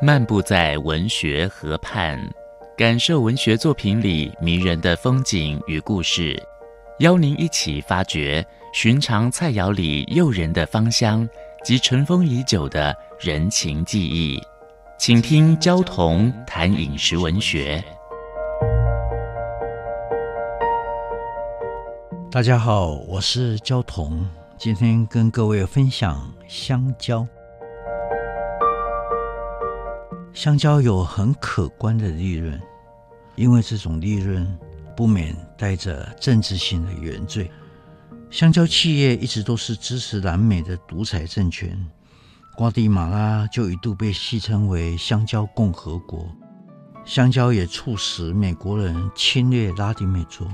漫步在文学河畔，感受文学作品里迷人的风景与故事，邀您一起发掘寻常菜肴里诱人的芳香及尘封已久的人情记忆。请听焦桐谈饮食文学。大家好，我是焦桐，今天跟各位分享香蕉。香蕉有很可观的利润，因为这种利润不免带着政治性的原罪。香蕉企业一直都是支持南美的独裁政权，瓜地马拉就一度被戏称为“香蕉共和国”。香蕉也促使美国人侵略拉丁美洲。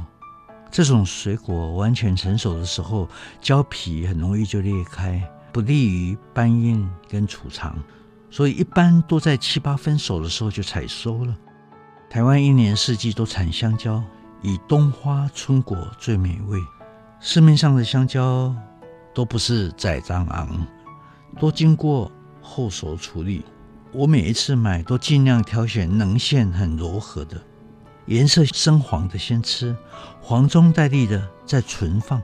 这种水果完全成熟的时候，蕉皮很容易就裂开，不利于搬运跟储藏。所以一般都在七八分熟的时候就采收了。台湾一年四季都产香蕉，以冬花春果最美味。市面上的香蕉都不是宰张昂，都经过后熟处理。我每一次买都尽量挑选棱线很柔和的，颜色深黄的先吃，黄中带绿的再存放，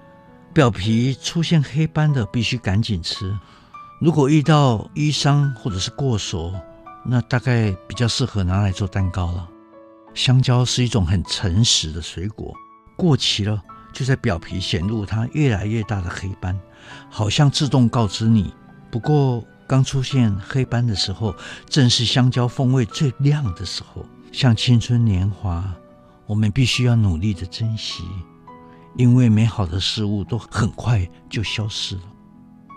表皮出现黑斑的必须赶紧吃。如果遇到淤伤或者是过熟，那大概比较适合拿来做蛋糕了。香蕉是一种很诚实的水果，过期了就在表皮显露它越来越大的黑斑，好像自动告知你。不过刚出现黑斑的时候，正是香蕉风味最亮的时候，像青春年华，我们必须要努力的珍惜，因为美好的事物都很快就消失了。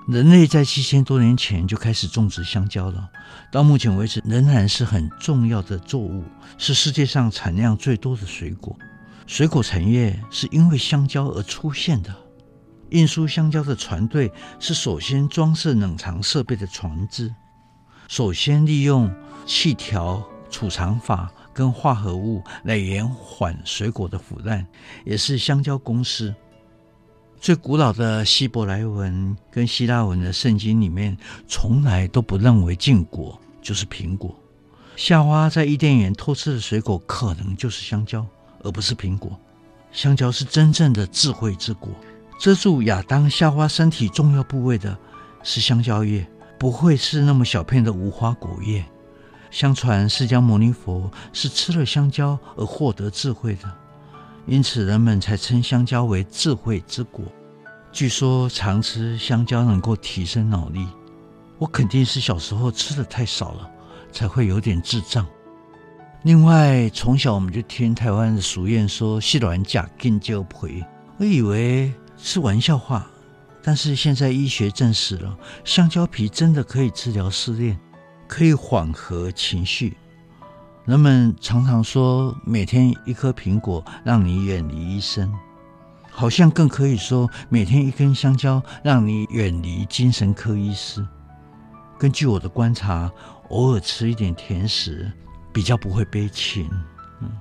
人类在七千多年前就开始种植香蕉了，到目前为止仍然是很重要的作物，是世界上产量最多的水果。水果产业是因为香蕉而出现的。运输香蕉的船队是首先装设冷藏设备的船只，首先利用气条储藏法跟化合物来延缓水果的腐烂，也是香蕉公司。最古老的希伯来文跟希腊文的圣经里面，从来都不认为禁果就是苹果。夏娃在伊甸园偷吃的水果，可能就是香蕉，而不是苹果。香蕉是真正的智慧之果，遮住亚当夏娃身体重要部位的是香蕉叶，不会是那么小片的无花果叶。相传释迦牟尼佛是吃了香蕉而获得智慧的。因此，人们才称香蕉为智慧之果。据说，常吃香蕉能够提升脑力。我肯定是小时候吃的太少了，才会有点智障。另外，从小我们就听台湾的俗谚说“细软甲更就赔”，我以为是玩笑话。但是现在医学证实了，香蕉皮真的可以治疗失恋，可以缓和情绪。人们常常说，每天一颗苹果让你远离医生，好像更可以说，每天一根香蕉让你远离精神科医师。根据我的观察，偶尔吃一点甜食，比较不会悲情。嗯，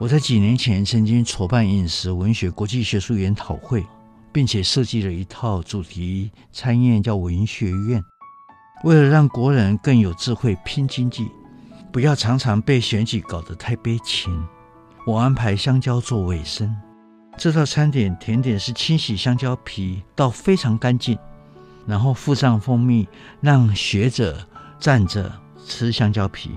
我在几年前曾经筹办饮食文学国际学术研讨会，并且设计了一套主题餐宴，叫文学院，为了让国人更有智慧拼经济。不要常常被选举搞得太悲情。我安排香蕉做尾声。这道餐点甜点是清洗香蕉皮到非常干净，然后附上蜂蜜，让学者站着吃香蕉皮。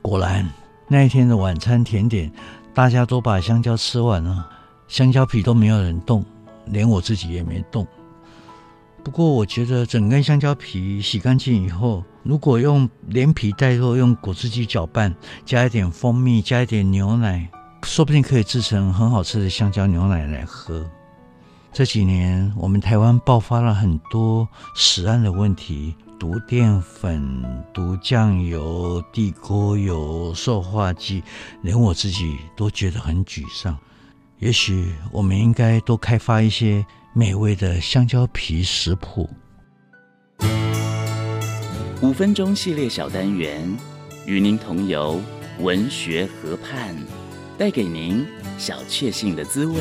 果然，那一天的晚餐甜点，大家都把香蕉吃完了，香蕉皮都没有人动，连我自己也没动。不过，我觉得整根香蕉皮洗干净以后，如果用连皮带肉用果汁机搅拌，加一点蜂蜜，加一点牛奶，说不定可以制成很好吃的香蕉牛奶来喝。这几年，我们台湾爆发了很多食安的问题，毒淀粉、毒酱油、地沟油、塑化剂，连我自己都觉得很沮丧。也许我们应该多开发一些。美味的香蕉皮食谱。五分钟系列小单元，与您同游文学河畔，带给您小确幸的滋味。